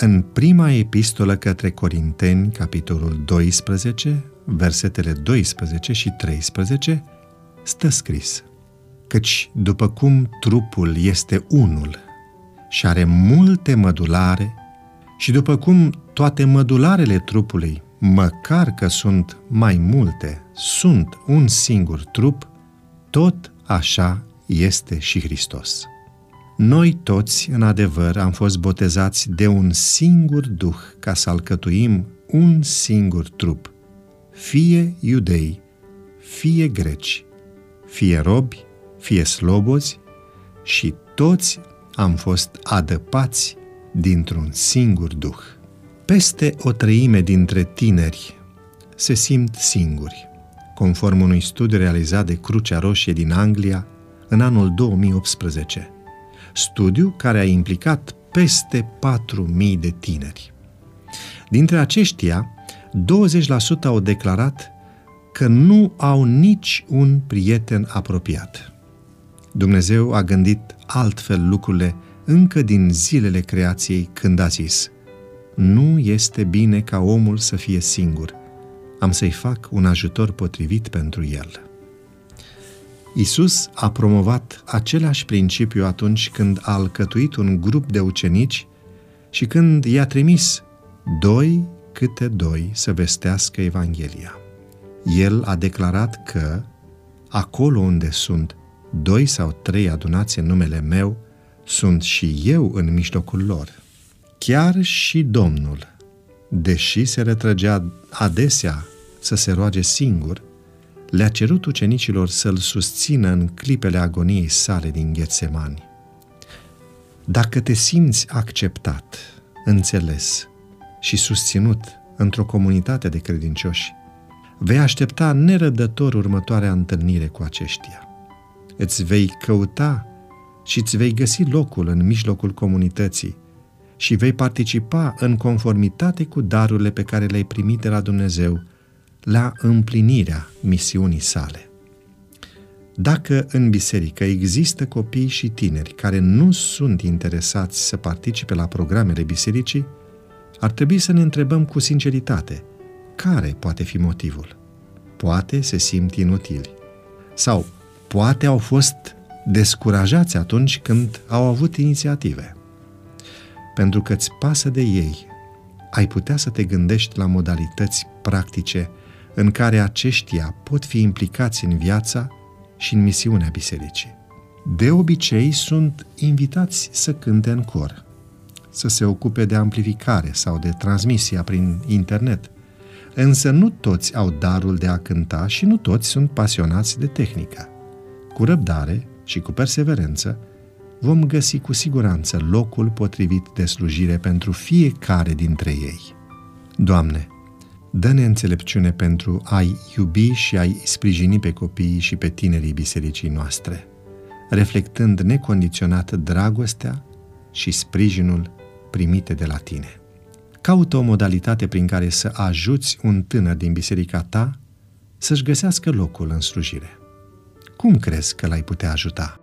În prima epistolă către Corinteni, capitolul 12, versetele 12 și 13, stă scris Căci după cum trupul este unul și are multe mădulare, și după cum toate mădularele trupului, măcar că sunt mai multe, sunt un singur trup, tot așa este și Hristos. Noi toți, în adevăr, am fost botezați de un singur duh ca să alcătuim un singur trup, fie iudei, fie greci, fie robi, fie slobozi, și toți am fost adăpați dintr-un singur duh. Peste o treime dintre tineri se simt singuri, conform unui studiu realizat de Crucea Roșie din Anglia în anul 2018 studiu care a implicat peste 4.000 de tineri. Dintre aceștia, 20% au declarat că nu au nici un prieten apropiat. Dumnezeu a gândit altfel lucrurile încă din zilele creației când a zis Nu este bine ca omul să fie singur, am să-i fac un ajutor potrivit pentru el. Isus a promovat același principiu atunci când a alcătuit un grup de ucenici și când i-a trimis doi câte doi să vestească Evanghelia. El a declarat că acolo unde sunt doi sau trei adunați în numele meu, sunt și eu în mijlocul lor. Chiar și Domnul, deși se retrăgea adesea să se roage singur, le-a cerut ucenicilor să-l susțină în clipele agoniei sale din Ghețemani. Dacă te simți acceptat, înțeles și susținut într-o comunitate de credincioși, vei aștepta nerădător următoarea întâlnire cu aceștia. Îți vei căuta și îți vei găsi locul în mijlocul comunității și vei participa în conformitate cu darurile pe care le-ai primit de la Dumnezeu la împlinirea misiunii sale. Dacă în biserică există copii și tineri care nu sunt interesați să participe la programele bisericii, ar trebui să ne întrebăm cu sinceritate care poate fi motivul. Poate se simt inutili sau poate au fost descurajați atunci când au avut inițiative. Pentru că îți pasă de ei, ai putea să te gândești la modalități practice în care aceștia pot fi implicați în viața și în misiunea bisericii. De obicei sunt invitați să cânte în cor, să se ocupe de amplificare sau de transmisia prin internet, însă nu toți au darul de a cânta și nu toți sunt pasionați de tehnică. Cu răbdare și cu perseverență, vom găsi cu siguranță locul potrivit de slujire pentru fiecare dintre ei. Doamne, Dă-ne înțelepciune pentru a-i iubi și a-i sprijini pe copiii și pe tinerii bisericii noastre, reflectând necondiționat dragostea și sprijinul primite de la tine. Caută o modalitate prin care să ajuți un tânăr din biserica ta să-și găsească locul în slujire. Cum crezi că l-ai putea ajuta?